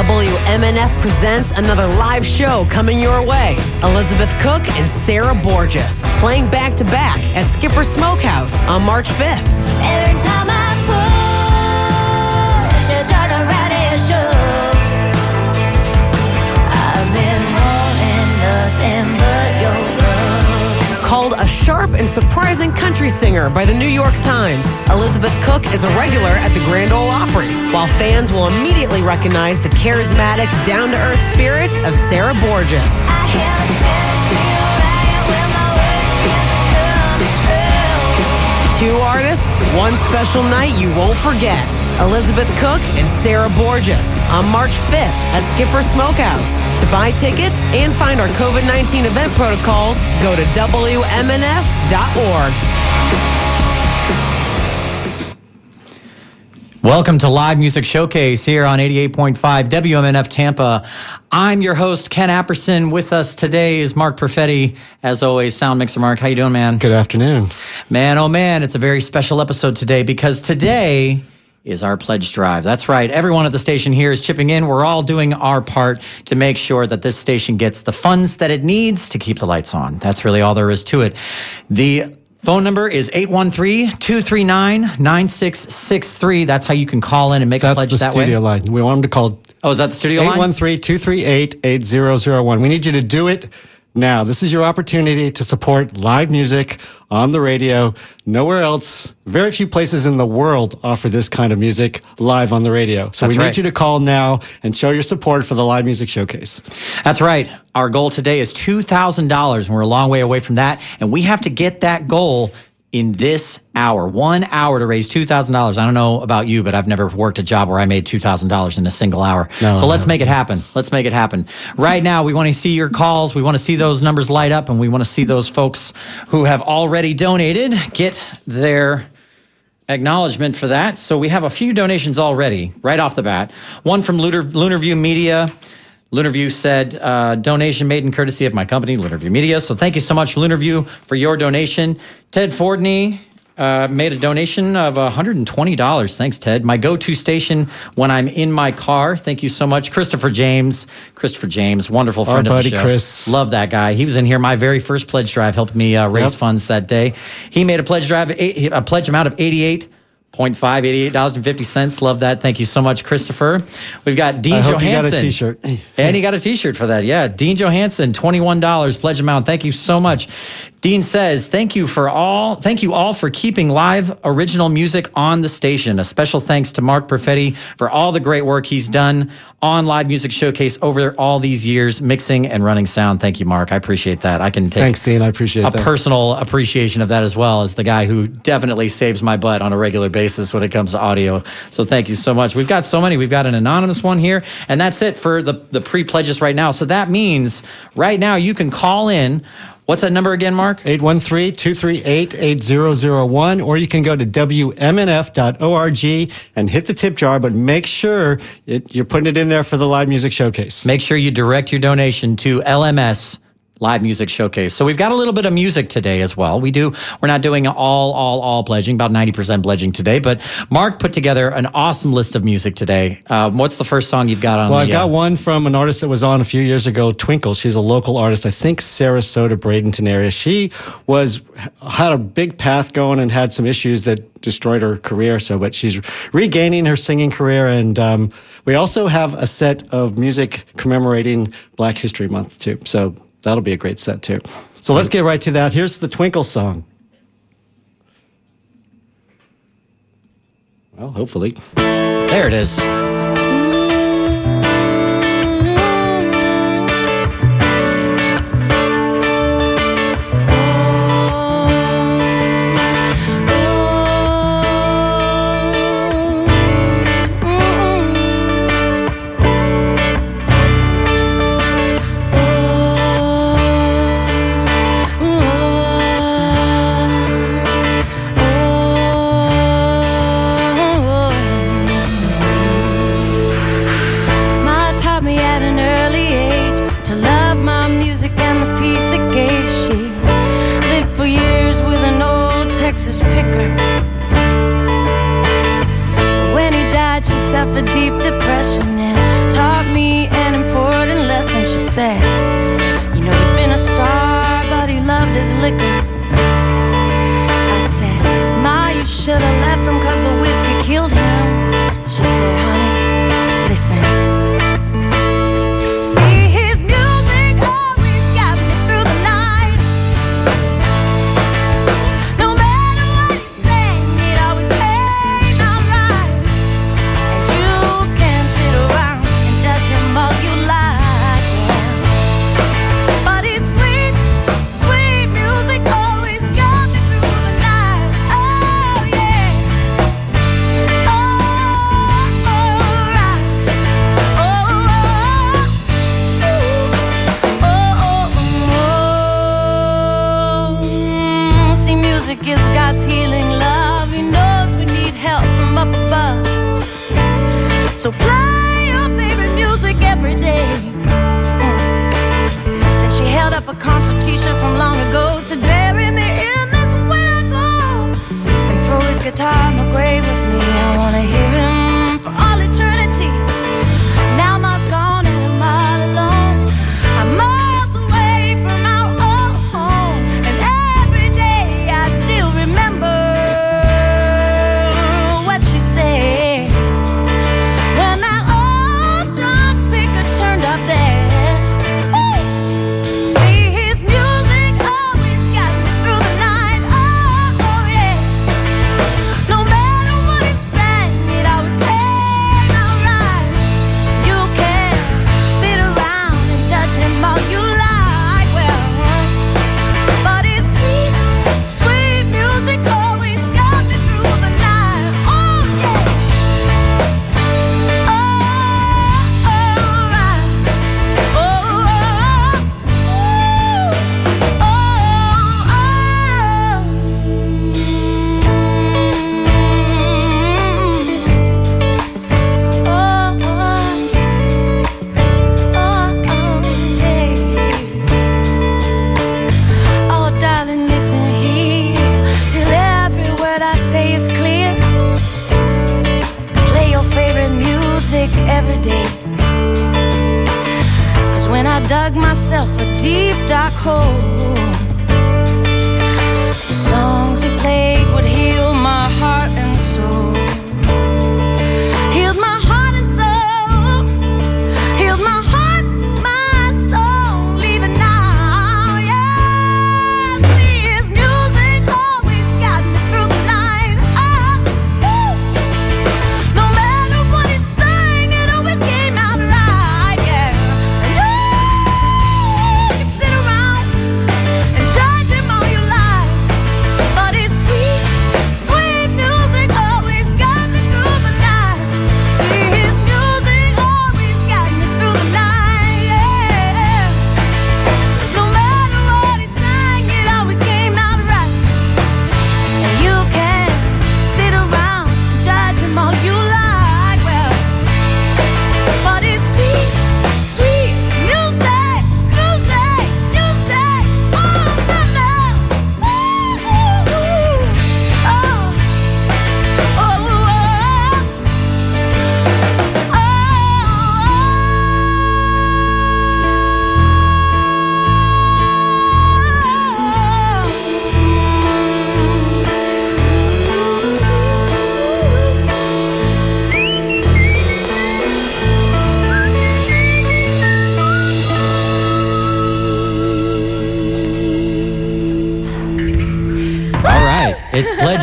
WMNF presents another live show coming your way. Elizabeth Cook and Sarah Borges playing back to back at Skipper Smokehouse on March 5th. And surprising country singer by the New York Times, Elizabeth Cook is a regular at the Grand Ole Opry, while fans will immediately recognize the charismatic, down to earth spirit of Sarah Borges. One special night you won't forget. Elizabeth Cook and Sarah Borges on March 5th at Skipper Smokehouse. To buy tickets and find our COVID 19 event protocols, go to WMNF.org. Welcome to Live Music Showcase here on 88.5 WMNF Tampa. I'm your host, Ken Apperson. With us today is Mark Perfetti. As always, sound mixer Mark. How you doing, man? Good afternoon. Man, oh man, it's a very special episode today because today is our pledge drive. That's right. Everyone at the station here is chipping in. We're all doing our part to make sure that this station gets the funds that it needs to keep the lights on. That's really all there is to it. The Phone number is 813-239-9663. That's how you can call in and make a That's pledge the that studio way. line. We want them to call Oh, is that the studio line? 813-238-8001. We need you to do it now. This is your opportunity to support live music on the radio. Nowhere else, very few places in the world offer this kind of music live on the radio. So That's we right. need you to call now and show your support for the live music showcase. That's right. Our goal today is $2,000, and we're a long way away from that. And we have to get that goal in this hour. One hour to raise $2,000. I don't know about you, but I've never worked a job where I made $2,000 in a single hour. No, so let's make it happen. Let's make it happen. Right now, we want to see your calls. We want to see those numbers light up, and we want to see those folks who have already donated get their acknowledgement for that. So we have a few donations already, right off the bat. One from Lunar, Lunarview Media. Lunarview said, uh, donation made in courtesy of my company, Lunarview Media. So thank you so much, Lunarview, for your donation. Ted Fordney uh, made a donation of $120. Thanks, Ted. My go to station when I'm in my car. Thank you so much. Christopher James. Christopher James, wonderful friend of buddy the show. Chris. Love that guy. He was in here. My very first pledge drive helped me uh, raise Yep. funds that day. He made a pledge drive, a pledge amount of 88. $88, $88.50. Love that. Thank you so much, Christopher. We've got Dean I hope you got Johansson. a t-shirt. And he got a t-shirt for that. Yeah. Dean Johansson, $21 pledge amount. Thank you so much. Dean says, thank you for all, thank you all for keeping live original music on the station. A special thanks to Mark Perfetti for all the great work he's done on Live Music Showcase over all these years, mixing and running sound. Thank you, Mark. I appreciate that. I can take Thanks, Dean. I appreciate a that. personal appreciation of that as well as the guy who definitely saves my butt on a regular basis when it comes to audio. So thank you so much. We've got so many. We've got an anonymous one here, and that's it for the, the pre pledges right now. So that means right now you can call in. What's that number again, Mark? 813-238-8001 or you can go to wmnf.org and hit the tip jar but make sure it, you're putting it in there for the live music showcase Make sure you direct your donation to LMS Live Music Showcase. So we've got a little bit of music today as well. We do. We're not doing all, all, all pledging. About ninety percent pledging today. But Mark put together an awesome list of music today. Um, what's the first song you've got on? well the, i got uh, one from an artist that was on a few years ago twinkle she's a local artist i think sarasota bradenton area she was had a big path going and had some issues that destroyed her career so but she's regaining her singing career and um, we also have a set of music commemorating black history month too so that'll be a great set too. So let's get right to that. Here's the twinkle song. Well hopefully. There it is.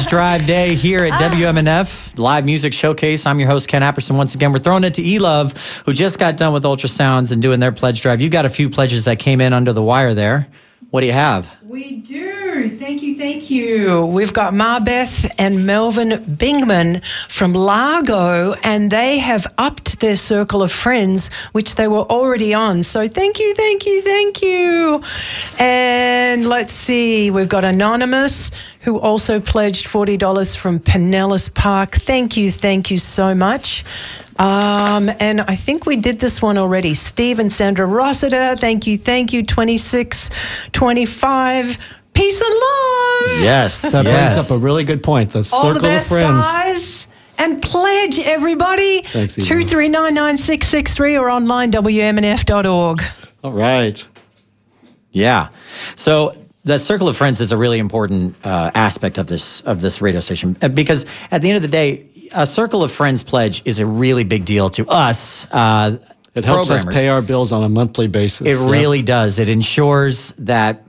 Drive Day here at ah. WMNF Live Music Showcase. I'm your host Ken Apperson. Once again, we're throwing it to eLove, who just got done with ultrasounds and doing their pledge drive. You got a few pledges that came in under the wire there. What do you have? We do. Thank you, thank you. We've got Marbeth and Melvin Bingman from Largo, and they have upped their circle of friends, which they were already on. So thank you, thank you, thank you. And let's see, we've got Anonymous, who also pledged $40 from Pinellas Park. Thank you, thank you so much. Um, and I think we did this one already. Steve and Sandra Rossiter, thank you, thank you. 26, 25. Peace and love. Yes. That yes. brings up a really good point. The All circle the of friends. Guys and pledge, everybody. Two three nine nine six six three or online wmnf.org. All right. Yeah. So the circle of friends is a really important uh, aspect of this of this radio station Uh, because at the end of the day, a circle of friends pledge is a really big deal to us. Uh, It helps us pay our bills on a monthly basis. It Yeah. really does. It ensures that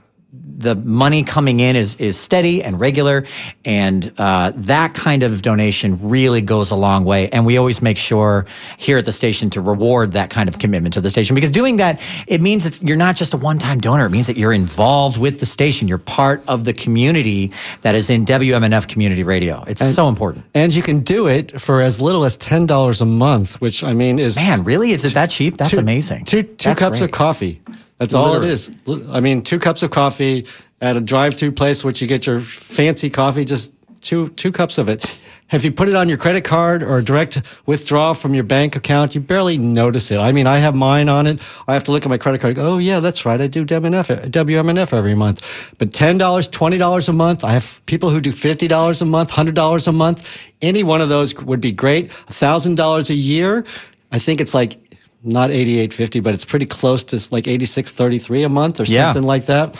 the money coming in is is steady and regular, and uh, that kind of donation really goes a long way. And we always make sure here at the station to reward that kind of commitment to the station because doing that it means it's, you're not just a one time donor. It means that you're involved with the station. You're part of the community that is in WMNF Community Radio. It's so important. And you can do it for as little as ten dollars a month, which I mean is Man, really? Is it that cheap? That's two- amazing. Two two That's cups great. of coffee. That's all it Literally. is. I mean, two cups of coffee at a drive-through place, which you get your fancy coffee. Just two two cups of it. If you put it on your credit card or a direct withdrawal from your bank account, you barely notice it. I mean, I have mine on it. I have to look at my credit card. Oh yeah, that's right. I do WMNF, WMNF every month. But ten dollars, twenty dollars a month. I have people who do fifty dollars a month, hundred dollars a month. Any one of those would be great. thousand dollars a year. I think it's like not 88.50 but it's pretty close to like 86.33 a month or Yeah. something like that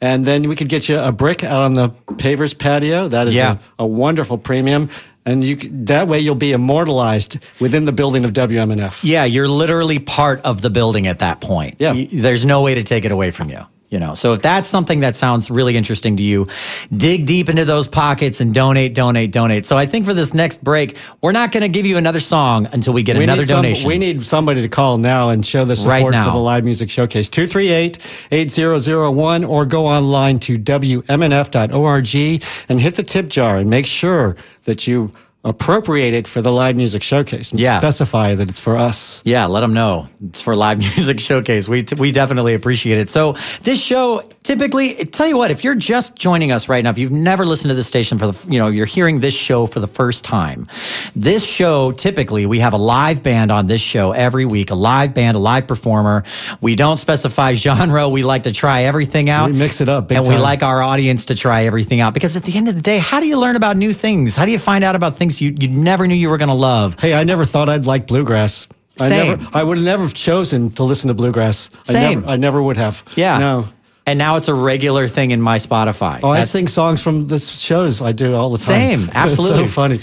and then we could get you a brick out on the pavers patio that is Yeah. a, a wonderful premium and you that way you'll be immortalized within the building of WMNF. Yeah, you're literally part of the building at that point. Yeah. Y- there's no way to take it away from you. You know, so if that's something that sounds really interesting to you, dig deep into those pockets and donate, donate, donate. So I think for this next break, we're not going to give you another song until we get We another some- donation. we need somebody to call now and show the Right support now. for the live music showcase. 238-8001 or go online to WMNF.org and hit the tip jar and make sure that you appropriate it for the live music showcase and Yeah. specify that it's for us. Yeah, let them know. It's for live music showcase. We we definitely appreciate it. So this show typically, tell you what, if you're just joining us right now, if you've never listened to this station for the, you know, you're hearing this show for the first time. This show typically we have a live band on this show every week, a live band, a live performer. We don't specify genre. We like to try everything out. We mix it up big and we like our audience to try everything out because at the end of the day, how do you learn about new things? How do you find out about things you, you never knew you were going to love? Hey, I never thought I'd like bluegrass. I Same. never I would have never chosen to listen to bluegrass. I Same. never, I never would have. Yeah. No. And now it's a regular thing in my Spotify. Oh, I sing songs from the shows I do all the time. Same, It's absolutely. so funny.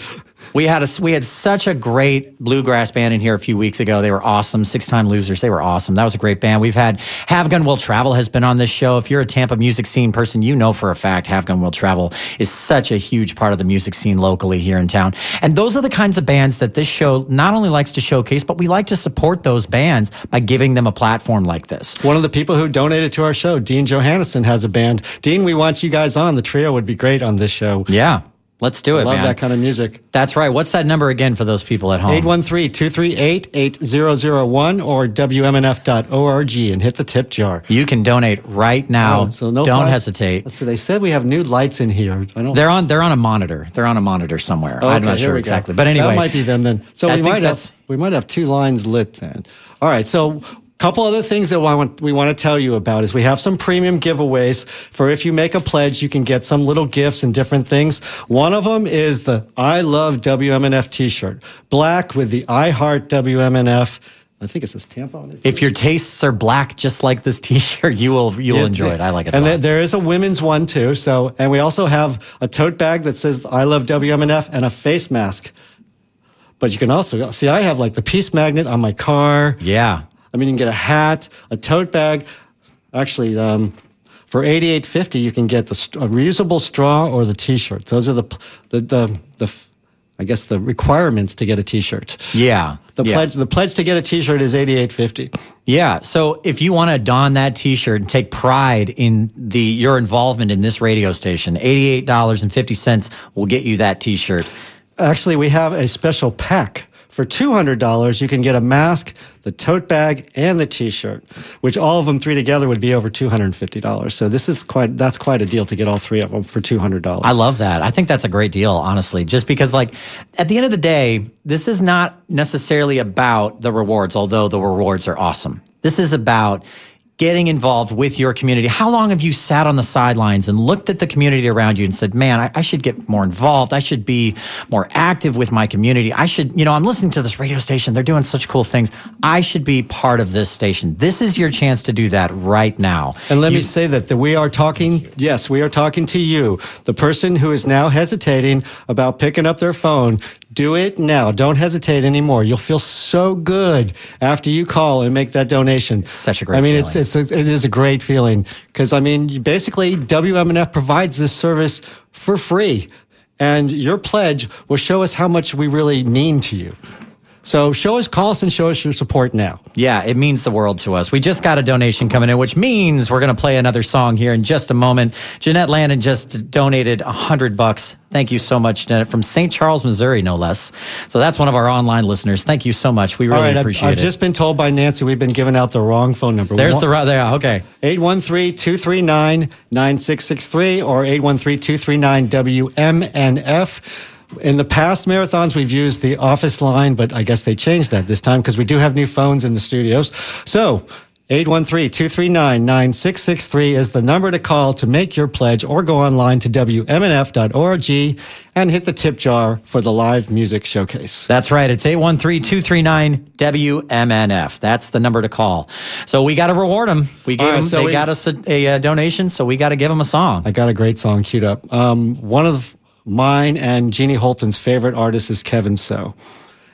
We had a we had such a great bluegrass band in here a few weeks ago. They were awesome. Six time losers. They were awesome. That was a great band. We've had Have Gun Will Travel has been on this show. If you're a Tampa music scene person, you know for a fact Have Gun Will Travel is such a huge part of the music scene locally here in town. And those are the kinds of bands that this show not only likes to showcase, but we like to support those bands by giving them a platform like this. One of the people who donated to our show, Dean Johannesson, has a band. Dean, we want you guys on. The trio would be great on this show. Yeah. Let's do it, I Love man. that kind of music. That's right. What's that number again for those people at home? 813-238-8001 or WMNF.org and hit the tip jar. You can donate right now. Oh, so no Don't hesitate. So they said we have new lights in here. I don't They're on. They're on a monitor. They're on a monitor somewhere. I'm not sure exactly, but anyway, that might be them then. So I we might have we might have two lines lit then. All right. So couple other things that we want to tell you about is we have some premium giveaways for if you make a pledge, you can get some little gifts and different things. One of them is the I love WMNF t-shirt, black with the I heart WMNF. I think it says Tampa on it. If your tastes are black, just like this T-shirt, you will you'll Yeah, enjoy it. I like it. And a there, lot. there is a women's one too. So, and we also have a tote bag that says "I love WMNF" and a face mask. But you can also see I have like the peace magnet on my car. yeah, I mean, you can get a hat, a tote bag. Actually, um, for eighty-eight fifty, you can get the st- a reusable straw or the T-shirt. Those are the the the, the I guess the requirements to get a T-shirt. yeah. The yeah. pledge the pledge to get a T-shirt is eighty-eight fifty. Yeah. So if you want to don that T-shirt and take pride in the your involvement in this radio station, eighty-eight dollars and fifty cents will get you that T-shirt. Actually, we have a special pack. For $200, you can get a mask, the tote bag, and the t-shirt, which all of them three together would be over $250. So this is quite that's quite a deal to get all three of them for $200. I love that. I think that's a great deal, honestly, just because, like, at the end of the day, this is not necessarily about the rewards, although the rewards are awesome. This is about getting involved with your community. How long have you sat on the sidelines and looked at the community around you and said, man, I, I, should get more involved. I should be more active with my community. I should, you know, I'm listening to this radio station. They're doing such cool things. I should be part of this station. This is your chance to do that right now. And let you, me say that, that we are talking, yes, we are talking to you, the person who is now hesitating about picking up their phone do it now. Don't hesitate anymore. You'll feel so good after you call and make that donation. It's such a great. I mean, feeling. it's it's a, it is a great feeling because I mean, basically, WMNF provides this service for free, and your pledge will show us how much we really mean to you. So show us, call us, and show us your support now. Yeah, it means the world to us. We just got a donation coming in, which means we're going to play another song here in just a moment. Jeanette Landon just donated a hundred bucks. Thank you so much, Jeanette, from St. Charles, Missouri, no less. So that's one of our online listeners. Thank you so much. We really right, appreciate I've, it. I've just been told by Nancy we've been giving out the wrong phone number. There's the right there. Okay. 813-239-9663 or 813-239-WMNF. In the past marathons, we've used the office line, but I guess they changed that this time because we do have new phones in the studios. So 813-239-9663 is the number to call to make your pledge or go online to WMNF.org and hit the tip jar for the live music showcase. That's right. It's 813-239-WMNF. That's the number to call. So we got to reward them. We gave right, them, so they we, got us a, a, a, donation, so we got to give them a song. I got a great song queued up. Um, one of Mine and Jeannie Holton's favorite artist is Kevin So.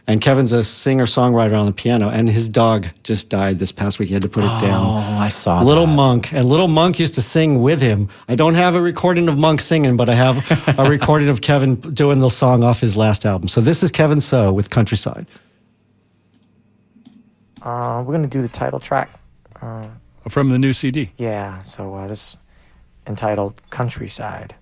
And Kevin's a singer songwriter on the piano, and his dog just died this past week. He had to put it down. Oh, I saw Little that. Monk. And Little Monk used to sing with him. I don't have a recording of Monk singing, but I have a recording of Kevin doing the song off his last album. So this is Kevin So with Countryside. Uh, we're going to do the title track. Uh, From the new CD? Yeah, so uh, this entitled Countryside.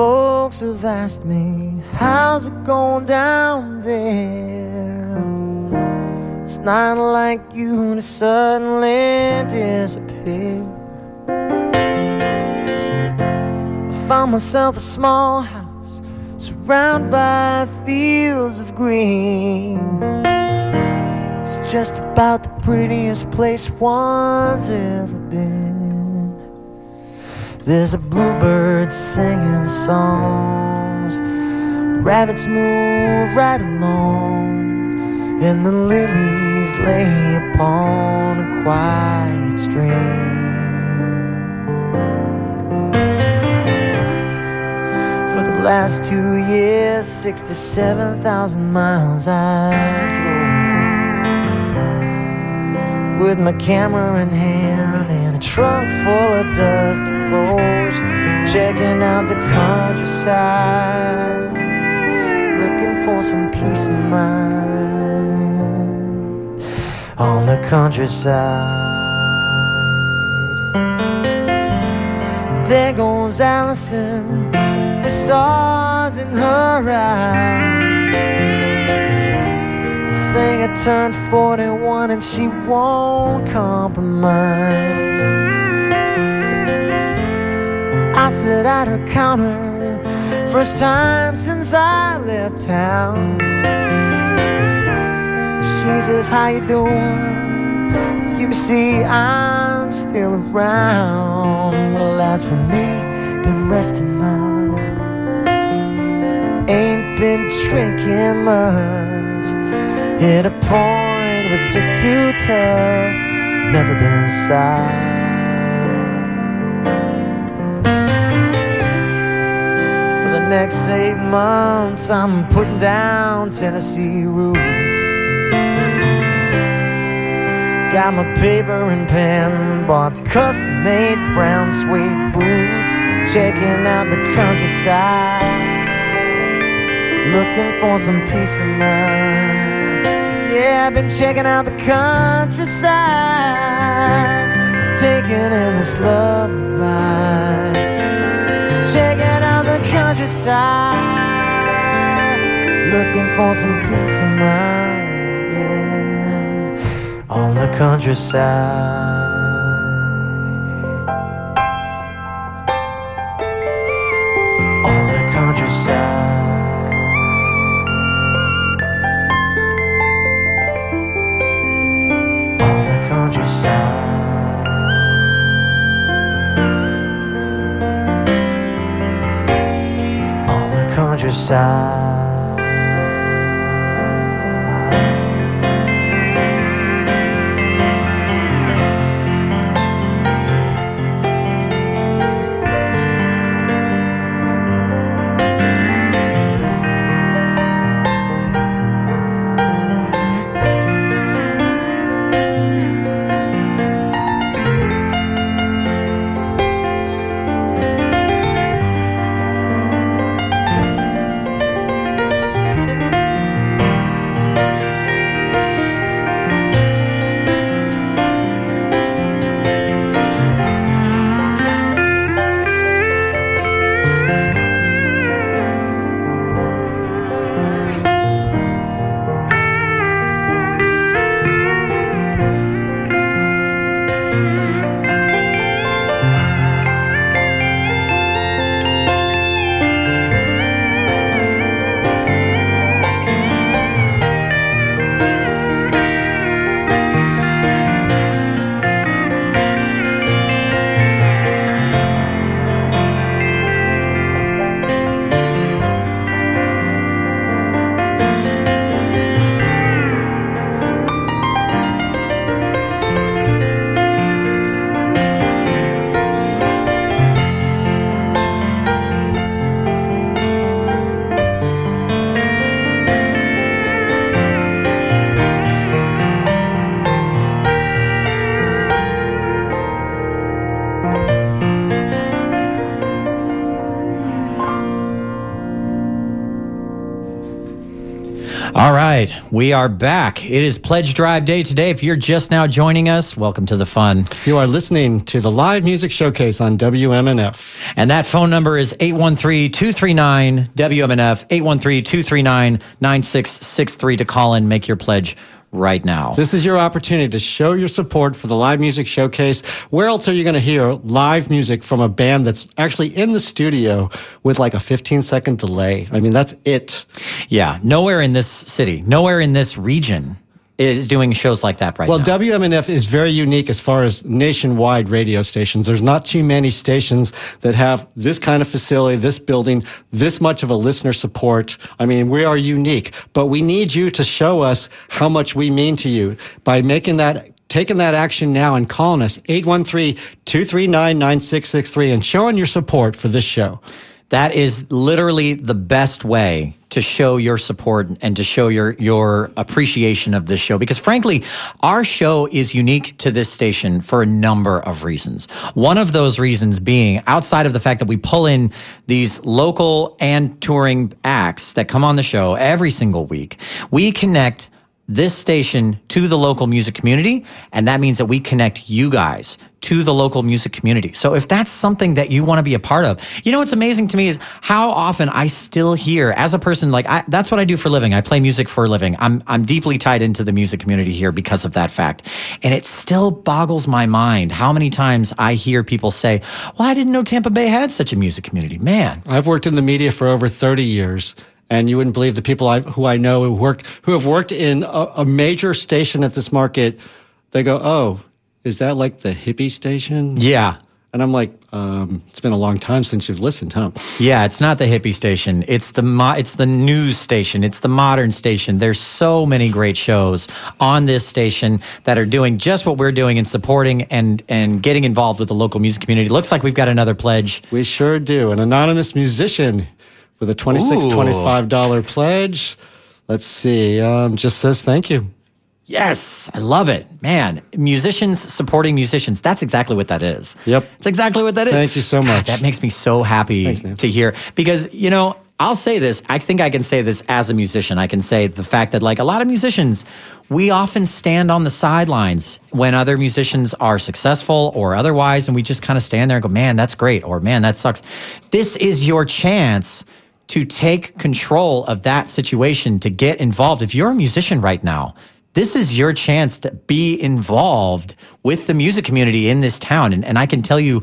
Folks have asked me, How's it going down there? It's not like you to suddenly disappear. Found myself a small house surrounded by fields of green. It's just about the prettiest place one's ever been. There's a bluebird singing songs, rabbits move right along, and the lilies lay upon a quiet stream. Last two years, 67,000 miles I drove with my camera in hand and a trunk full of dusty clothes, checking out the countryside, looking for some peace of mind on the countryside. There goes Allison the stars in her eyes. Saying I turned 41 and she won't compromise. I sit at her counter, first time since I left town. She says, How you doing? You see I'm still around. Well, as for me, been resting up been drinking much. Hit a point was just too tough. Never been sad. For the next eight months, I'm putting down Tennessee rules. Got my paper and pen, bought custom made brown suede boots, checking out the countryside looking for some peace of mind. Yeah, I've been checking out the countryside, taking in this love ride. Checking out the countryside, looking for some peace of mind. Yeah, on the countryside. On we are back. It is Pledge Drive Day today. If you're just now joining us, welcome to the fun. You are listening to the live music showcase on WMNF. And that phone number is 813 239 WMNF, 813 239 9663 to call in, make your pledge right now. This is your opportunity to show your support for the live music showcase. Where else are you going to hear live music from a band that's actually in the studio with like a 15 second delay? I mean, that's it. Yeah, nowhere in this city, nowhere in this region is doing shows like that right Well, now. Well, WMNF is very unique as far as nationwide radio stations. There's not too many stations that have this kind of facility, this building, this much of a listener support. I mean, we are unique, but we need you to show us how much we mean to you by making that taking that action now and calling us 813-239-9663 and showing your support for this show. That is literally the best way to show your support and to show your your appreciation of this show. Because frankly our show is unique to this station for a number of reasons. One of those reasons being outside of the fact that we pull in these local and touring acts that come on the show every single week we connect this station to the local music community, and that means that we connect you guys to the local music community. So if that's something that you want to be a part of, you know what's amazing to me is how often I still hear as a person like I, that's what I do for a living. I play music for a living. I'm I'm deeply tied into the music community here because of that fact. And it still boggles my mind how many times I hear people say, "Well, I didn't know Tampa Bay had such a music community." Man, I've worked in the media for over 30 years, and you wouldn't believe the people I, who I know who work who have worked in a, a major station at this market. They go, "Oh, is that like the hippie station?" yeah. And I'm like, um, "It's been a long time since you've listened, huh?" Yeah, it's not the hippie station. It's the mo- it's the news station. It's the modern station. There's so many great shows on this station that are doing just what we're doing and supporting and and getting involved with the local music community. Looks like we've got another pledge. We sure do. An anonymous musician with a 26, Ooh. $25 pledge. Let's see. Um, just says thank you. Yes, I love it. Man, musicians supporting musicians. That's exactly what that is. Yep. It's exactly what that is. Thank you so God, much. that makes me so happy Thanks, to hear because, you know, I'll say this. I think I can say this as a musician. I can say the fact that, like a lot of musicians, we often stand on the sidelines when other musicians are successful or otherwise, and we just kind of stand there and go, man, that's great, or man, that sucks. This is your chance to take control of that situation, to get involved. If you're a musician right now, this is your chance to be involved with the music community in this town. And, and I can tell you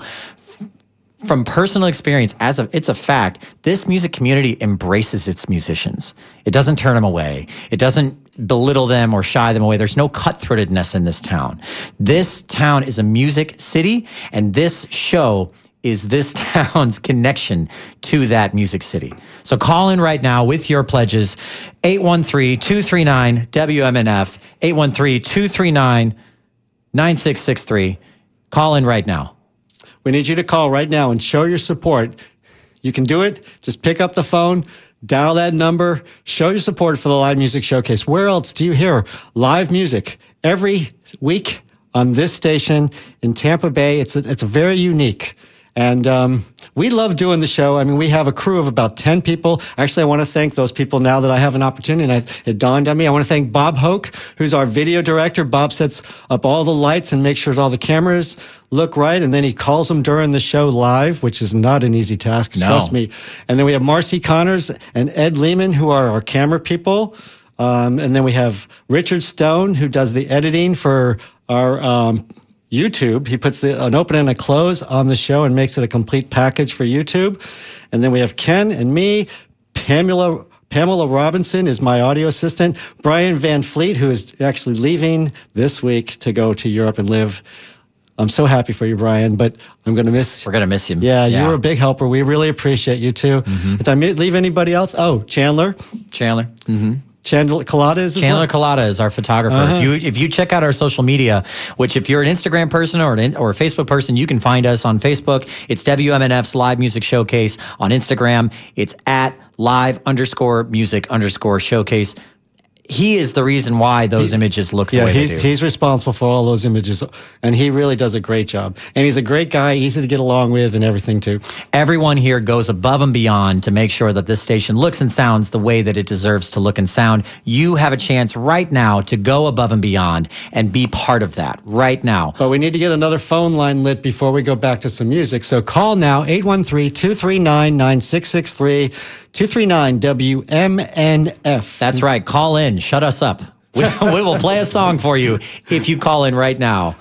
from personal experience, as a, it's a fact, this music community embraces its musicians. It doesn't turn them away. It doesn't belittle them or shy them away. There's no cutthroatedness in this town. This town is a music city, and this show is this town's connection to that music city. So call in right now with your pledges 813 239 WMNF, 813 239 9663. Call in right now. We need you to call right now and show your support. You can do it. Just pick up the phone, dial that number, show your support for the live music showcase. Where else do you hear live music every week on this station in Tampa Bay? It's a, it's a very unique. And um, we love doing the show. I mean, we have a crew of about 10 people. Actually, I want to thank those people now that I have an opportunity. And I, it dawned on me. I want to thank Bob Hoke, who's our video director. Bob sets up all the lights and makes sure all the cameras look right. And then he calls them during the show live, which is not an easy task. No. Trust me. And then we have Marcy Connors and Ed Lehman, who are our camera people. Um, and then we have Richard Stone, who does the editing for our um, YouTube. He puts the, an open and a close on the show and makes it a complete package for YouTube. And then we have Ken and me, Pamela. Pamela Robinson is my audio assistant. Brian Van Fleet, who is actually leaving this week to go to Europe and live. I'm so happy for you, Brian, but I'm going to miss. We're going to miss you. Yeah, you were a big helper. We really appreciate you too. Did I leave anybody else? Oh, Chandler. Chandler. Mm-hmm. Chandler Colada is Chandler? Collada is our photographer. Uh-huh. If you if you check out our social media, which if you're an Instagram person or an or a Facebook person, you can find us on Facebook. It's WMNF's Live Music Showcase on Instagram. It's at live underscore music underscore showcase. He is the reason why those images look the Yeah, way he's they do. he's responsible for all those images, and he really does a great job. And he's a great guy, easy to get along with, and everything too. Everyone here goes above and beyond to make sure that this station looks and sounds the way that it deserves to look and sound. You have a chance right now to go above and beyond and be part of that right now. But we need to get another phone line lit before we go back to some music. So call now 813-239-9663 239 WMNF. That's right. Call in. Shut us up. We, we will play a song for you if you call in right now.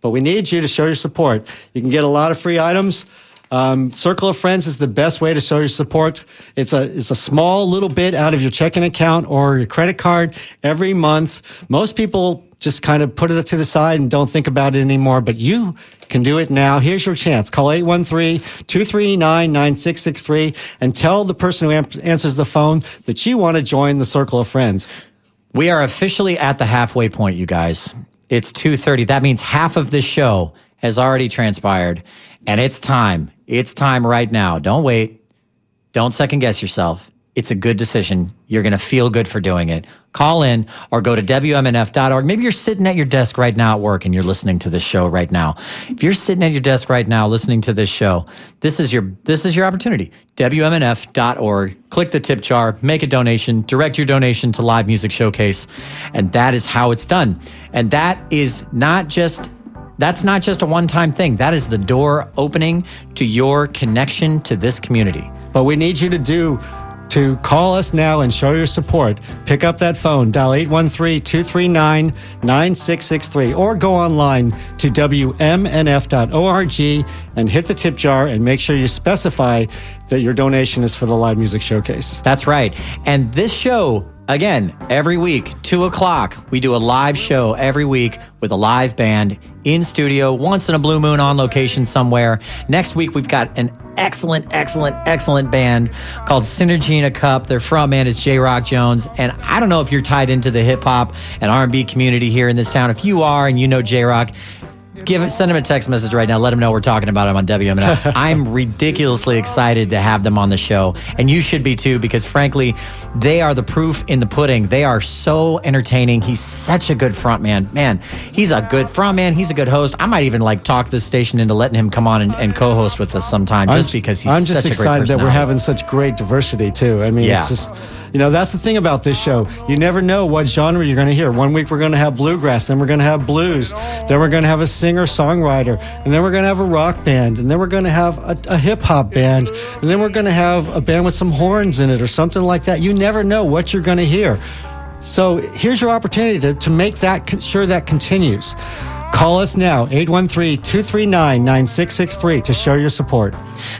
but we need you to show your support. You can get a lot of free items. Um, Circle of Friends is the best way to show your support. It's a it's a small little bit out of your checking account or your credit card every month. Most people just kind of put it to the side and don't think about it anymore, but you can do it now. Here's your chance. Call 813-239-9663 and tell the person who answers the phone that you want to join the Circle of Friends. We are officially at the halfway point, you guys. It's 2:30. That means half of this show has already transpired, and it's time. It's time right now. Don't wait. Don't second guess yourself. It's a good decision. You're going to feel good for doing it. Call in or go to WMNF.org. Maybe you're sitting at your desk right now at work and you're listening to this show right now. If you're sitting at your desk right now listening to this show, this is your this is your opportunity. WMNF.org. Click the tip jar, make a donation, direct your donation to Live Music Showcase, and that is how it's done. And that is not just that's not just a one-time thing. That is the door opening to your connection to this community. But we need you to do to call us now and show your support. Pick up that phone, dial 813-239-9663 or go online to wmnf.org and hit the tip jar and make sure you specify that your donation is for the live music showcase. That's right. And this show, again, every week, two o'clock, we do a live show every week with a live band in studio, once in a blue moon on location somewhere. Next week, we've got an excellent, excellent, excellent band called Synergy in a Cup. Their frontman is J Rock Jones. And I don't know if you're tied into the hip hop and R&B community here in this town. If you are and you know J Rock, Give send him a text message right now. Let him know we're talking about him on WMNF. I'm ridiculously excited to have them on the show, and you should be too, because frankly, they are the proof in the pudding. They are so entertaining. He's such a good front man. Man, he's a good front man. He's a good host. I might even like talk this station into letting him come on and, and co-host with us sometime, just because he's I'm just such a great excited that we're having such great diversity too. I mean, Yeah. it's just you know that's the thing about this show. You never know what genre you're going to hear. One week we're going to have bluegrass, then we're going to have blues, then we're going to have a singer songwriter, and then we're going to have a rock band, and then we're going to have a, a hip hop band, and then we're going to have a band with some horns in it or something like that. You never know what you're going to hear. So here's your opportunity to, to make that sure that continues. Call us now, 813-239-9663 to show your support.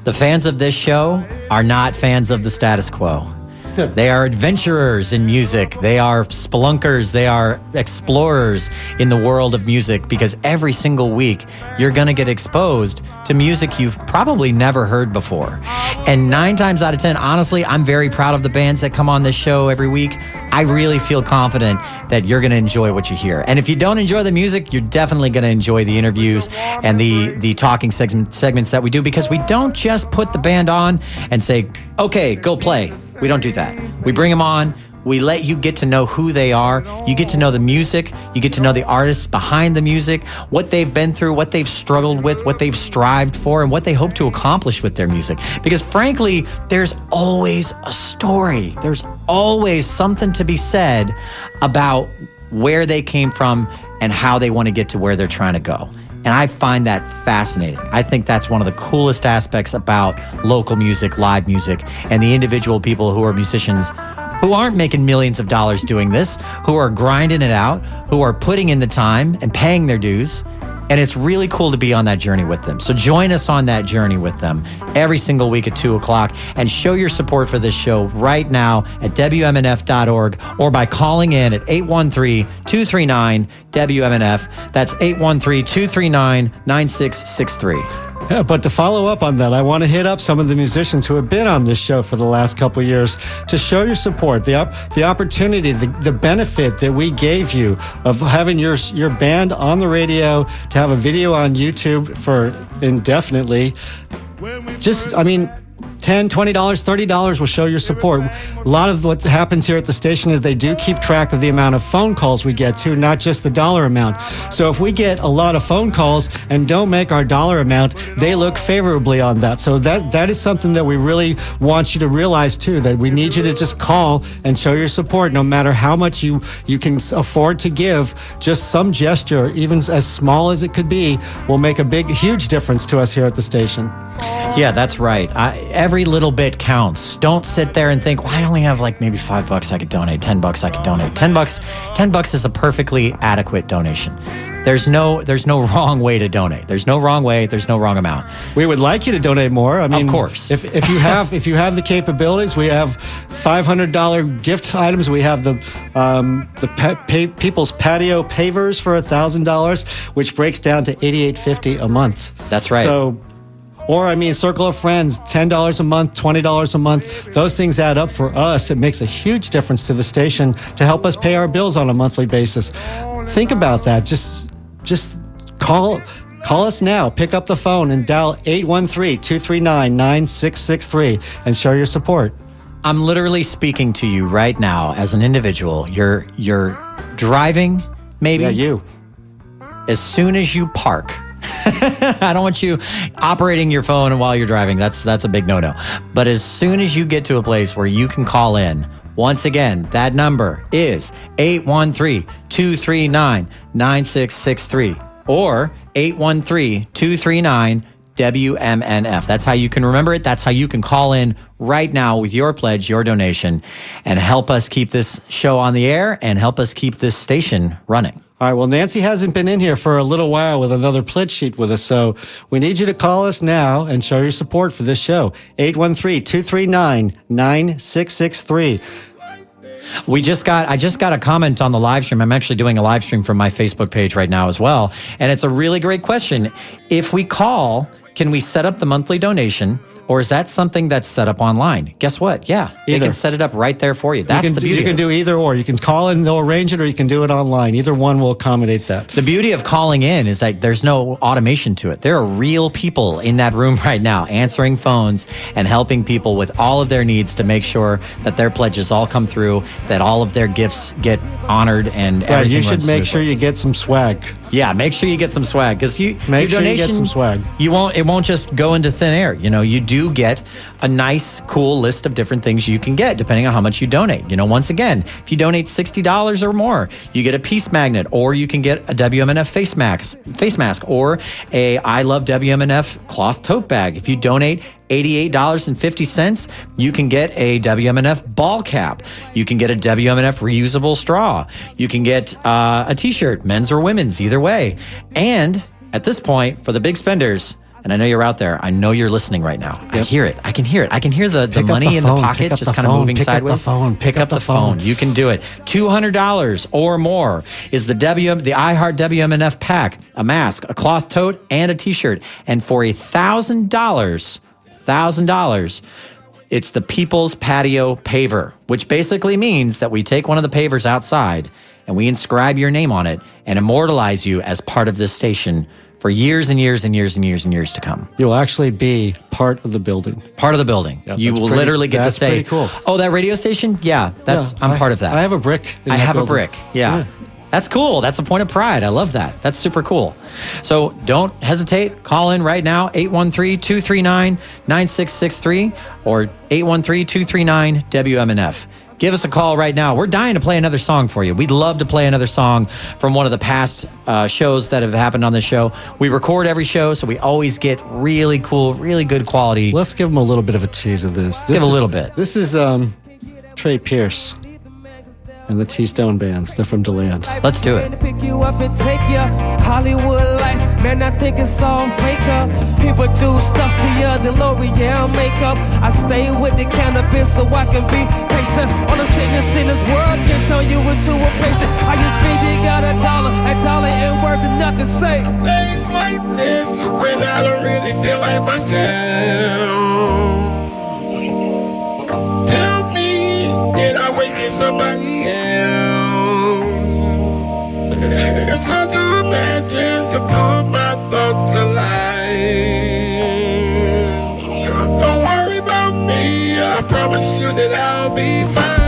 The fans of this show are not fans of the status quo. They are adventurers in music. They are spelunkers. They are explorers in the world of music because every single week you're going to get exposed to music you've probably never heard before. And nine times out of 10, honestly, I'm very proud of the bands that come on this show every week. I really feel confident that you're going to enjoy what you hear. And if you don't enjoy the music, you're definitely going to enjoy the interviews and the, the talking segment, segments that we do because we don't just put the band on and say, okay, go play. We don't do that. We bring them on. We let you get to know who they are. You get to know the music. You get to know the artists behind the music, what they've been through, what they've struggled with, what they've strived for, and what they hope to accomplish with their music. Because frankly, there's always a story. There's always something to be said about where they came from and how they want to get to where they're trying to go. And I find that fascinating. I think that's one of the coolest aspects about local music, live music, and the individual people who are musicians who aren't making millions of dollars doing this, who are grinding it out, who are putting in the time and paying their dues. And it's really cool to be on that journey with them. So join us on that journey with them every single week at 2 o'clock and show your support for this show right now at WMNF.org or by calling in at 813 239 WMNF. That's 813 239 9663. Yeah, but to follow up on that, I want to hit up some of the musicians who have been on this show for the last couple of years to show your support, the op- the opportunity, the, the benefit that we gave you of having your your band on the radio, to have a video on YouTube for indefinitely. Just, I mean. 10 $20, $30 will show your support. A lot of what happens here at the station is they do keep track of the amount of phone calls we get to, not just the dollar amount. So if we get a lot of phone calls and don't make our dollar amount, they look favorably on that. So that that is something that we really want you to realize too, that we need you to just call and show your support no matter how much you, you can afford to give. Just some gesture, even as small as it could be, will make a big, huge difference to us here at the station. Yeah, that's right. I, every little bit counts. Don't sit there and think, well, I only have like maybe five bucks I could donate, 10 bucks I could donate. 10 bucks, 10 bucks is a perfectly adequate donation. There's no, there's no wrong way to donate. There's no wrong way. There's no wrong amount. We would like you to donate more. I mean, of course. If, if you have if you have the capabilities, we have five hundred dollar gift items. We have the um, the pa- pa- people's patio pavers for thousand dollars, which breaks down to eighty eight fifty a month. That's right. So. Or, I mean, Circle of Friends, $10 a month, $20 a month. Those things add up for us. It makes a huge difference to the station to help us pay our bills on a monthly basis. Think about that. Just, just call, call us now. Pick up the phone and dial 813-239-9663 and show your support. I'm literally speaking to you right now as an individual. You're, you're driving, maybe. Yeah, you. as soon as you park. I don't want you operating your phone while you're driving. That's that's a big no-no. But as soon as you get to a place where you can call in, once again, that number is 813-239-9663 or 813-239 WMNF. That's how you can remember it. That's how you can call in right now with your pledge, your donation, and help us keep this show on the air and help us keep this station running. All right. Well, Nancy hasn't been in here for a little while with another pledge sheet with us. So we need you to call us now and show your support for this show. 813-239-9663. We just got I just got a comment on the live stream. I'm actually doing a live stream from my Facebook page right now as well. And it's a really great question. If we call, can we set up the monthly donation or is that something that's set up online? Guess what? Yeah, they can set it up right there for you. That's you can, the beauty. you can do either or. You can call and they'll arrange it or you can do it online. Either one will accommodate that. The beauty of calling in is that there's no automation to it. There are real people in that room right now answering phones and helping people with all of their needs to make sure that their pledges all come through, that all of their gifts get honored, and you should make sure you get some swag. Yeah, make sure you get some swag because you Make your sure you get donation, some swag. You won't. It won't just go into thin air. You know, you do get a nice, cool list of different things you can get depending on how much you donate. You know, once again, if you donate $60 or more, you get a peace magnet or you can get a WMNF face mask, face mask or a I love WMNF cloth tote bag. If you donate $88.50, you can get a WMNF ball cap. You can get a WMNF reusable straw. You can get uh, a t shirt, men's or women's, either way. And at this point, for the big spenders, and I know you're out there. I know you're listening right now. I hear it. I can hear it. I can hear the, the Pick money the in phone. the pocket just the kind of moving Pick up the phone. Pick, up, the phone. You can do it. Two hundred dollars or more is the W the iHeart WMNF pack, a mask, a cloth tote, and a T-shirt. And for a thousand dollars, thousand dollars. It's the People's Patio Paver, which basically means that we take one of the pavers outside and we inscribe your name on it and immortalize you as part of this station for years and years and years and years and years to come. You'll actually be part of the building. Part of the building. Yeah, you will pretty- literally get to say, pretty cool. "Oh, that radio station? Yeah, that's Yeah, I'm I- part of that." I have a brick. I have a brick. Yeah. Yeah. That's cool. That's a point of pride. I love that. That's super cool. So don't hesitate. Call in right now 813 239 9663 or 813 239 WMNF. Give us a call right now. We're dying to play another song for you. We'd love to play another song from one of the past uh, shows that have happened on this show. We record every show, so we always get really cool, really good quality. Let's give them a little bit of a tease of this. this Give a is- little bit. This is um, Trey Pierce and the T Stone Bands. They're from DeLand. Let's do it. Pick you up and take you Hollywood lights, man, I think it's all fake up. People do stuff to you, the L'Oreal makeup. I stay with the cannabis so I can be patient. On the sickness in this world can turn you into a patient. How you speak, you got a dollar, a dollar ain't worth nothing. Say Days like this when I don't really feel like myself. Tell me, did I wait for somebody else? It's hard to imagine to put my thoughts alive. Don't worry about me, I promise you that I'll be fine.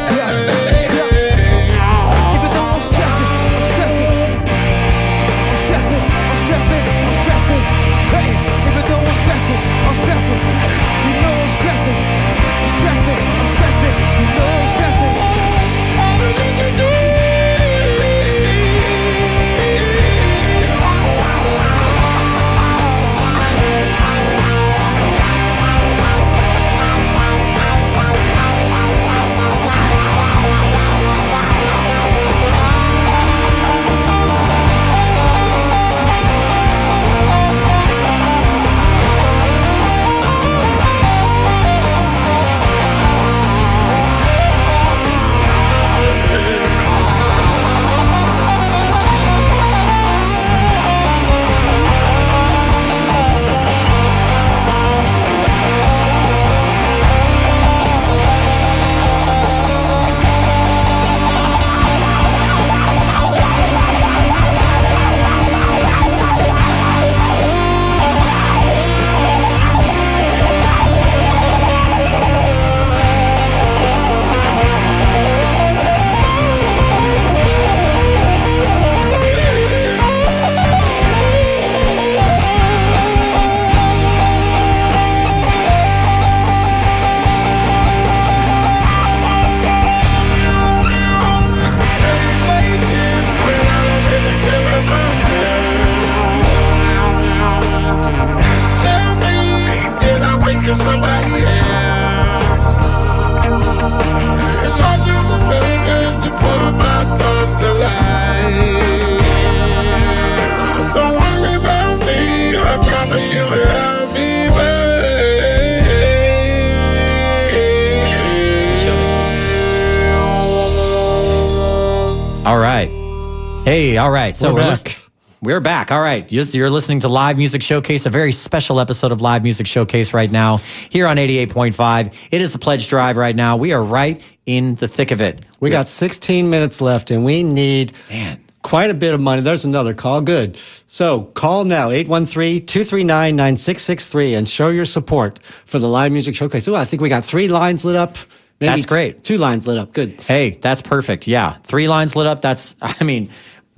Right. So We're we're, back. we're back. All right. You're, listening to Live Music Showcase, a very special episode of Live Music Showcase right now here on 88.5. It is the pledge drive right now. We are right in the thick of it. We got 16 minutes left, and we need Man. quite a bit of money. There's another call. Good. So call now, 813-239-9663, and show your support for the Live Music Showcase. Oh, I think we got three lines lit up. Maybe That's great. Two lines lit up. Good. Hey, that's perfect. Yeah. Three lines lit up. That's, I mean,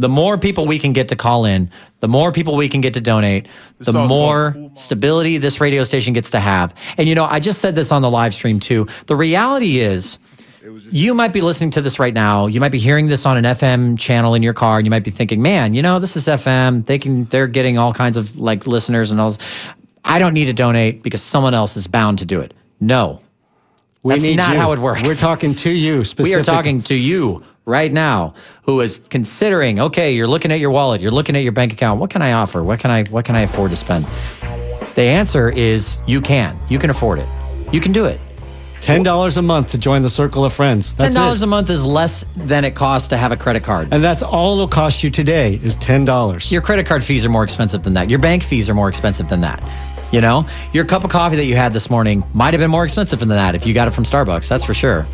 The more people we can get to call in, the more people we can get to donate, the more called Cool Mom. stability this radio station gets to have. And you know, I just said this on the live stream too. The reality is, you might be listening to this right now. You might be hearing this on an FM channel in your car, and you might be thinking, "Man, you know, this is FM. They can, they're getting all kinds of like listeners and all. This. I don't need to donate because someone else is bound to do it." No, We That's need not you. how it works. We're talking to you Specifically. We are talking to you right now who is considering okay you're looking at your wallet you're looking at your bank account what can i offer? What can i what can i afford to spend? The answer is you can. You can afford it. You can do it. Ten dollars a month to join the circle of friends. That's $10 it. a month is less than it costs to have a credit card. And that's all it'll cost you today is ten dollars. your credit card fees are more expensive than that. Your bank fees are more expensive than that. You know your cup of coffee that you had this morning might have been more expensive than that if you got it from starbucks that's for sure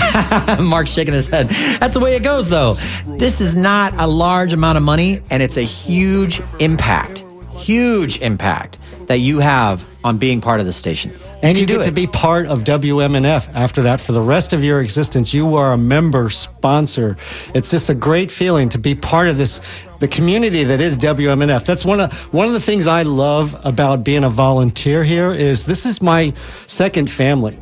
Mark's shaking his head. That's the way it goes, though. This is not a large amount of money, and it's a huge impact, huge impact that you have on being part of the station. And you can get to be part of WMNF after that for the rest of your existence. You are a member sponsor. It's just a great feeling to be part of this the community that is WMNF. That's one of one of the things I love about being a volunteer here is this is my second family.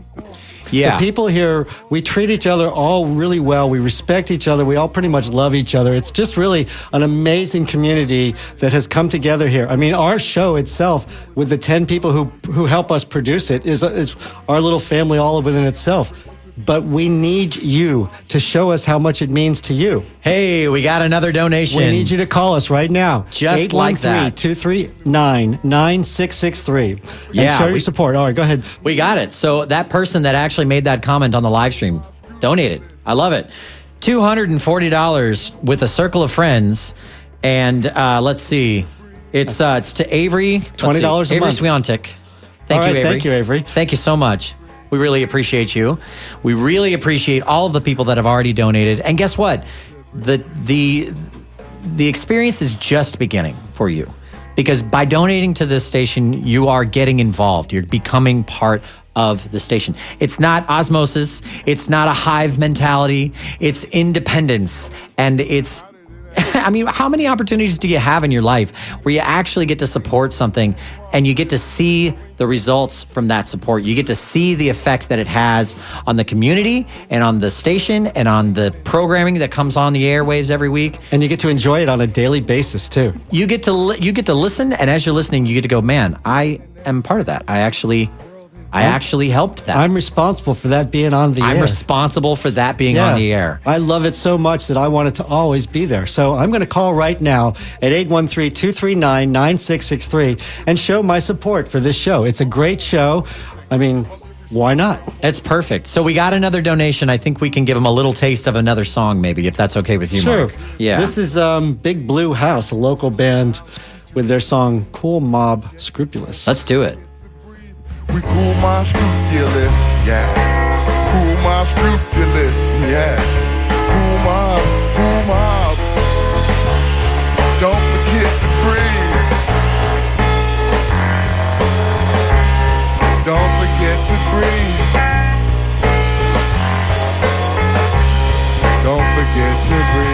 Yeah. The people here, we treat each other all really well. We respect each other. We all pretty much love each other. It's just really an amazing community that has come together here. I mean, our show itself, with the 10 people who, who help us produce it, is, is our little family all within itself. But we need you to show us how much it means to you. Hey, we got another donation. We need you to call us right now. Just like that. 239 9663. And Yeah, show we- your support. All right, go ahead. We got it. So that person that actually made that comment on the live stream donated. I love it. Two hundred and forty dollars with a circle of friends, and uh, let's see, it's uh, it's to Avery. Let's see. $20 a Avery month. Swiatek. Thank All you, right, Avery. thank you, Avery. Thank you so much. We really appreciate you. We really appreciate all of the people that have already donated. And guess what? The the the experience is just beginning for you because by donating to this station, you are getting involved. You're becoming part of the station. It's not osmosis, it's not a hive mentality, it's independence. And it's, I mean, how many opportunities do you have in your life where you actually get to support something and you get to see the results from that support? You get to see the effect that it has on the community and on the station and on the programming that comes on the airwaves every week And you get to enjoy it on a daily basis, too. you get to li- you get to listen and as you're listening you get to go man i am part of that i actually i actually helped that I'm responsible for that being on the I'm air. responsible for that being on the air I love it so much that I want it to always be there. So I'm going to call right now at 813-239-9663 and show my support for this show. It's a great show. I mean, why not? it's perfect so we got another donation i think we can give them a little taste of another song maybe if that's okay with you Sure. Mark. yeah This is um, Big Blue House, a local band with their song Cool Mob Scrupulous. let's do it We cool my scrupulous, yeah. Cool my scrupulous, yeah. Cool my, cool my. Don't forget to breathe. Don't forget to breathe. Don't forget to breathe.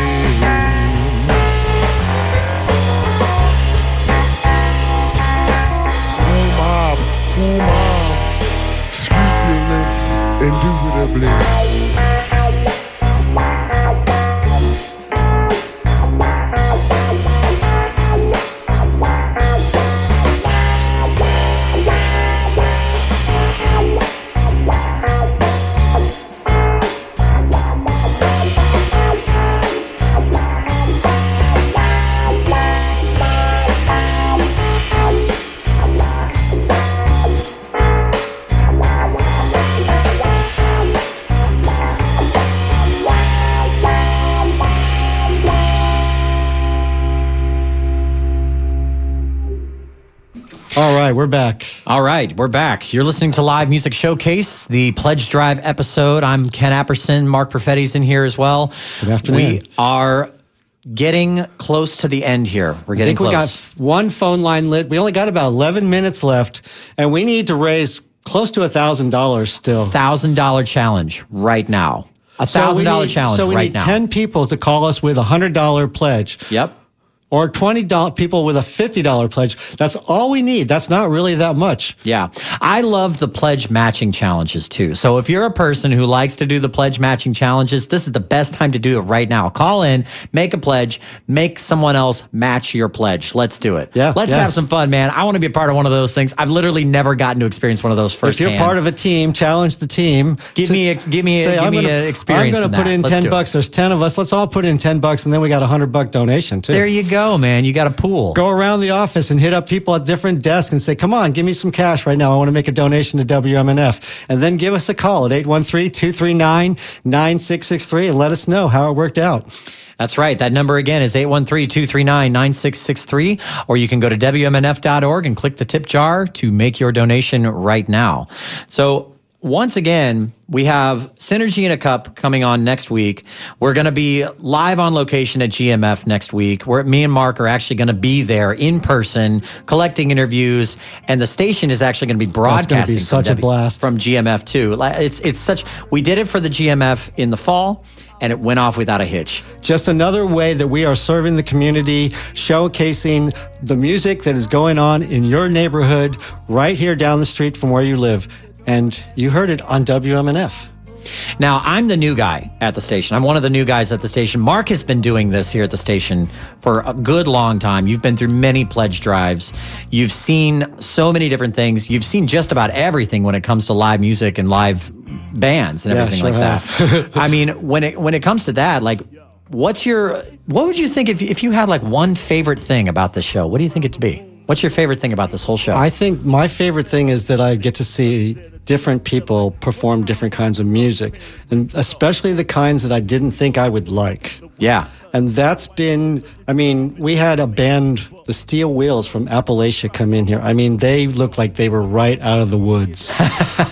We're back. all right we're back you're listening to live music showcase the pledge drive episode i'm ken apperson mark perfetti's in here as well Good afternoon. we are getting close to the end here we're getting close. I think we got f- one phone line lit. We only got about 11 minutes left, and we need to raise close to $1,000 still. thousand dollar challenge right now. A thousand dollar challenge So we right need now. 10 people to call us with a $100 pledge. Yep. Or $20 people with a $50 pledge. That's all we need. That's not really that much. Yeah. I love the pledge matching challenges too. So if you're a person who likes to do the pledge matching challenges, this is the best time to do it right now. Call in, make a pledge, make someone else match your pledge. Let's do it. Yeah, Let's yeah. have some fun, man. I want to be a part of one of those things. I've literally never gotten to experience one of those first. If you're part of a team, challenge the team. Give to- me give me- say, give I'm me gonna- a experience I'm going to put that. in Let's 10 do it. bucks. There's 10 of us. Let's all put in 10 bucks and then we got a 100 buck donation too. there you go, man. You got a pool. Go around the office and hit up people at different desks and say, come on, give me some cash right now. I want to make a donation to WMNF. And then give us a call at 813-239-9663 and let us know how it worked out. That's right. That number again is 813-239-9663 or you can go to WMNF.org and click the tip jar to make your donation right now. So once again, we have Synergy in a Cup coming on next week. We're going to be live on location at GMF next week. Where me and Mark are actually going to be there in person, collecting interviews, and the station is actually going to be be broadcasting from such a W- blast. from GMF too. It's it's such. We did it for the GMF in the fall, and it went off without a hitch. Just another way that we are serving the community, showcasing the music that is going on in your neighborhood right here down the street from where you live. And you heard it on WMNF. Now, I'm the new guy at the station. I'm one of the new guys at the station. Mark has been doing this here at the station for a good long time. You've been through many pledge drives. You've seen so many different things. You've seen just about everything when it comes to live music and live bands and Yeah, everything sure like that. I mean, when it when it comes to that, like what's your what would you think if if you had like one favorite thing about this show? What do you think it to be? What's your favorite thing about this whole show? I think my favorite thing is that I get to see different people perform different kinds of music, and especially the kinds that I didn't think I would like. yeah. And that's been, I mean, we had a band, the Steel Wheels from Appalachia, come in here. I mean, they looked like they were right out of the woods.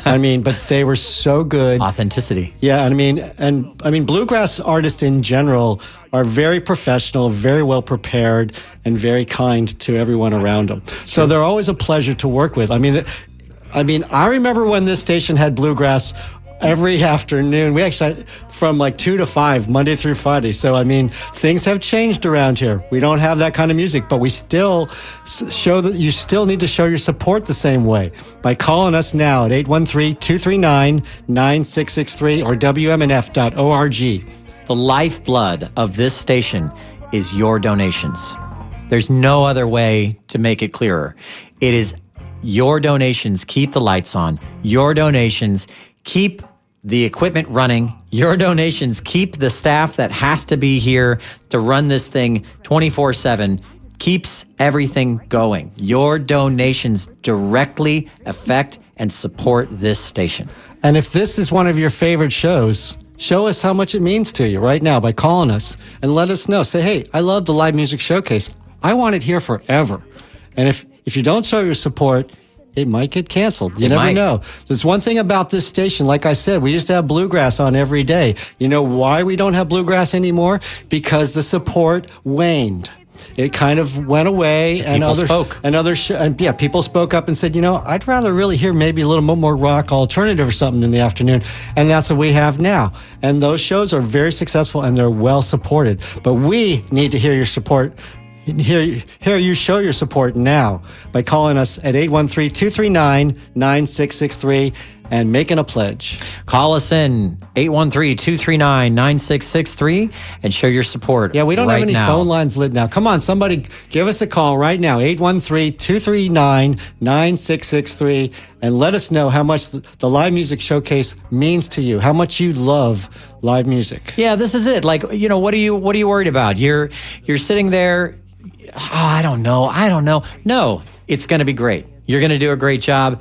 I mean, but they were so good. Authenticity. Yeah, and I mean, and I mean, bluegrass artists in general are very professional, very well prepared, and very kind to everyone around them. So they're always a pleasure to work with. I mean, I mean, I remember when this station had bluegrass every afternoon. We actually from like two to five, Monday through Friday. So I mean, things have changed around here. We don't have that kind of music, but we still show that you still need to show your support the same way by calling us now at 813-239-9663 or wmnf.org. The lifeblood of this station is your donations. There's no other way to make it clearer. It is your donations keep the lights on. Your donations keep the equipment running. Your donations keep the staff that has to be here to run this thing 24 7, keeps everything going. Your donations directly affect and support this station. And if this is one of your favorite shows, show us how much it means to you right now by calling us and let us know. Say, hey, I love the live music showcase. I want it here forever. And if, if you don't show your support, it might get canceled. You It never might. know. There's one thing about this station. Like I said, we used to have bluegrass on every day. You know why we don't have bluegrass anymore? Because the support waned. It kind of went away, and people other spoke. and other sh- and yeah, people spoke up and said, you know, I'd rather really hear maybe a little bit more rock alternative or something in the afternoon, and that's what we have now. And those shows are very successful and they're well supported. But we need to hear your support. Hear, hear you show your support now by calling us at 813-239-9663 and making a pledge. Call us in 813-239-9663 and show your support. Yeah, we don't right have any now. phone lines lit now. Come on, somebody give us a call right now, 813-239-9663, and let us know how much the, live music showcase means to you, how much you love live music. Yeah, this is it. Like, you know, what are you what are you worried about? You're you're sitting there, oh, I don't know. I don't know. No, it's going to be great. You're going to do a great job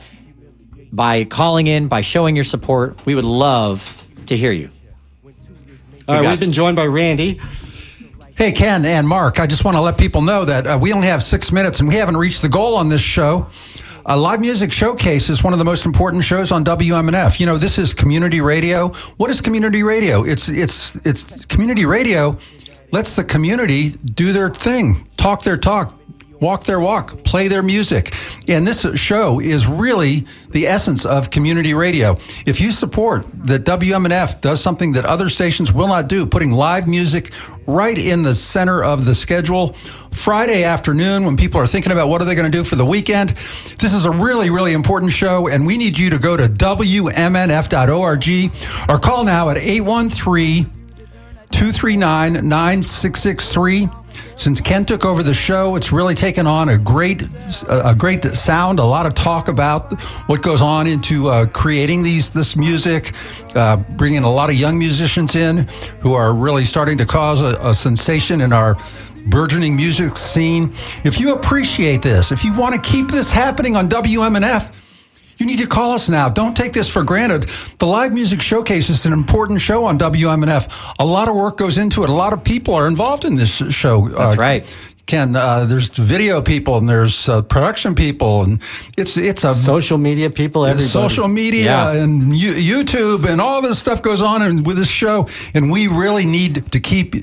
by calling in, by showing your support. We would love to hear you. All right, got- we've been joined by Randy. Hey, Ken and Mark, I just want to let people know that uh, we only have six minutes and we haven't reached the goal on this show. A live music showcase is one of the most important shows on WMNF. You know, this is community radio. What is community radio? It's it's it's community radio lets the community do their thing, talk their talk, walk their walk, play their music. And this show is really the essence of community radio. If you support that WMNF does something that other stations will not do, putting live music right in the center of the schedule, Friday afternoon when people are thinking about what are they going to do for the weekend, this is a really, really important show. And we need you to go to WMNF.org or call now at 813 239 9663. Since Ken took over the show, it's really taken on a great, a great sound. A lot of talk about what goes on into uh, creating these this music, uh, bringing a lot of young musicians in who are really starting to cause a, a sensation in our burgeoning music scene. If you appreciate this, if you want to keep this happening on WMNF. You need to call us now. Don't take this for granted. The Live Music Showcase is an important show on WMNF. A lot of work goes into it. A lot of people are involved in this show. That's Uh, right. Ken, uh, there's video people and there's uh, production people, and it's it's a Social media people, everybody. social media Yeah. and you, YouTube and all this stuff goes on and with this show, and we really need to keep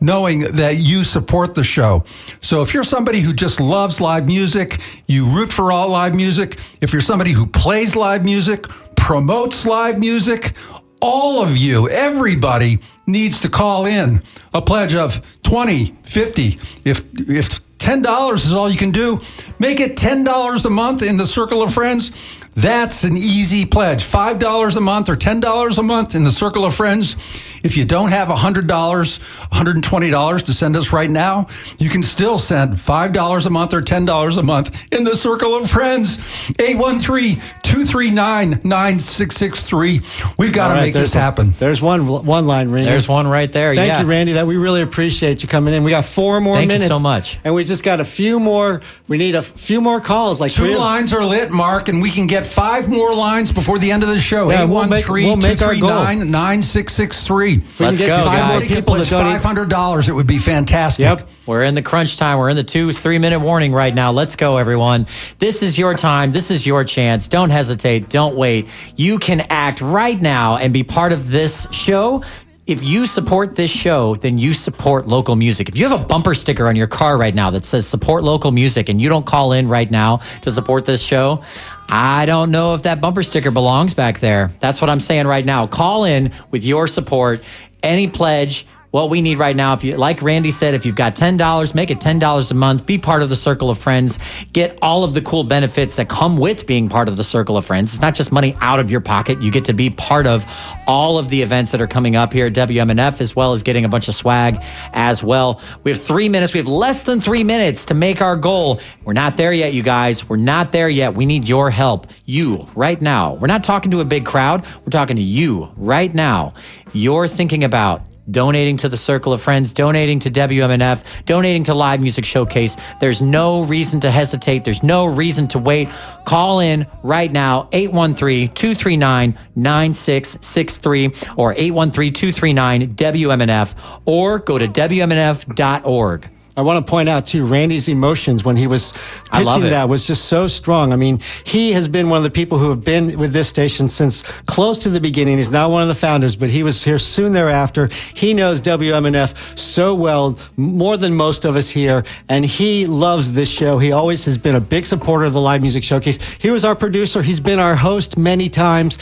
knowing that you support the show. So if you're somebody who just loves live music, you root for all live music. If you're somebody who plays live music, promotes live music, all of you, everybody needs to call in a pledge of 20, 50. If if $10 is all you can do, make it $10 a month in the circle of friends. That's an easy pledge. $5 a month or $10 a month in the circle of friends. If you don't have $100, $120 to send us right now, you can still send $5 a month or $10 a month in the circle of friends. 813 239 9663. We've got to right, make this there's a- happen. There's one one line, Randy. There's one right there. Thank yeah. you, Randy. That we really appreciate you coming in. We got four more Thank you minutes. so much. And we just got a few more. We need a few more calls. Like Two lines are lit, Mark, and we can get five more lines before the end of the show. Yeah, we'll make- 813 we'll make our goal. 239 9663. We Let's get go, five more guys. people to donate. $500. It would be fantastic. Yep. We're in the crunch time. We're in the two, three minute warning right now. Let's go, everyone. This is your time. This is your chance. Don't hesitate. Don't wait. You can act right now and be part of this show. If you support this show, then you support local music. If you have a bumper sticker on your car right now that says support local music and you don't call in right now to support this show, I don't know if that bumper sticker belongs back there. That's what I'm saying right now. Call in with your support, any pledge what we need right now if you like randy said if you've got $10 make it $10 a month. Be part of the circle of friends. Get all of the cool benefits that come with being part of the circle of friends. It's not just money out of your pocket. You get to be part of all of the events that are coming up here at wmnf as well as getting a bunch of swag as well. We have three minutes. We have less than three minutes to make our goal. We're not there yet you guys. We're not there yet. We need your help. You right now. We're not talking to a big crowd. We're talking to you right now. You're thinking about donating to the Circle of Friends, donating to WMNF, donating to Live Music Showcase. There's no reason to hesitate. There's no reason to wait. Call in right now, 813 239 9663 or 813 239 WMNF or go to WMNF.org. I want to point out too, Randy's emotions when he was pitching that was just so strong. I mean, he has been one of the people who have been with this station since close to the beginning. He's not one of the founders, but he was here soon thereafter. He knows WMNF so well, more than most of us here, and he loves this show. He always has been a big supporter of the live music showcase. He was our producer. He's been our host many times.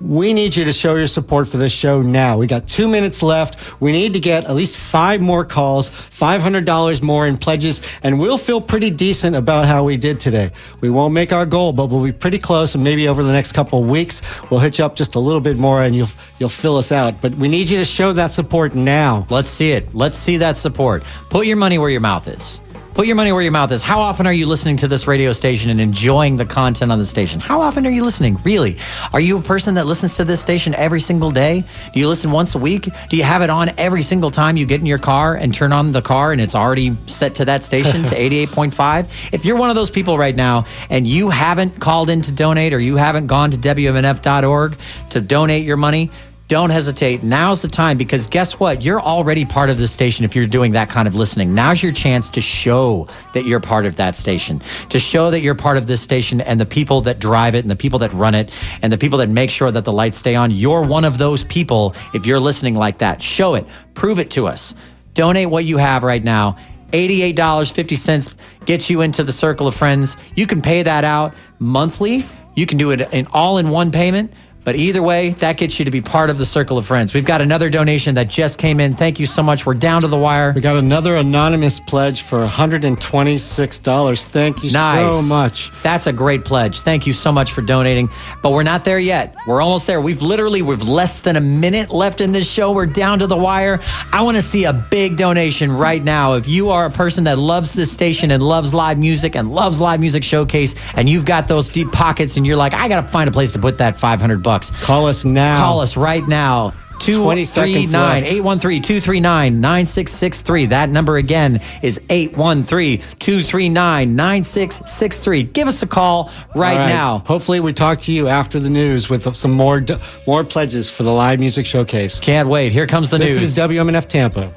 We need you to show your support for this show now. We got two minutes left. We need to get at least five more calls, $500 more in pledges, and we'll feel pretty decent about how we did today. We won't make our goal, but we'll be pretty close, and maybe over the next couple of weeks, we'll hit you up just a little bit more and you'll, you'll fill us out. But we need you to show that support now. Let's see it. Let's see that support. Put your money where your mouth is. Put your money where your mouth is. How often are you listening to this radio station and enjoying the content on the station? How often are you listening? Really? Are you a person that listens to this station every single day? Do you listen once a week? Do you have it on every single time you get in your car and turn on the car and it's already set to that station to 88.5? If you're one of those people right now and you haven't called in to donate or you haven't gone to WMNF.org to donate your money, don't hesitate. Now's the time because guess what? You're already part of the station if you're doing that kind of listening. Now's your chance to show that you're part of that station, to show that you're part of this station and the people that drive it and the people that run it and the people that make sure that the lights stay on. You're one of those people if you're listening like that. Show it, prove it to us. Donate what you have right now. $88.50 gets you into the circle of friends. You can pay that out monthly. You can do it in all in one payment. But either way, that gets you to be part of the circle of friends. We've got another donation that just came in. Thank you so much. We're down to the wire. We got another anonymous pledge for $126. Thank you Nice. so much. That's a great pledge. Thank you so much for donating. But we're not there yet. We're almost there. We've literally we've less than a minute left in this show. We're down to the wire. I want to see a big donation right now. If you are a person that loves this station and loves live music and loves live music showcase and you've got those deep pockets and you're like, I got to find a place to put that 500 bucks. Call us now. Call us right now. 20 seconds left. 813 239 9663. That number again is 813 239 9663. Give us a call right, right. now. Hopefully, we talk to you after the news with some more more pledges for the live music showcase. Can't wait. Here comes the This news. This is WMNF Tampa.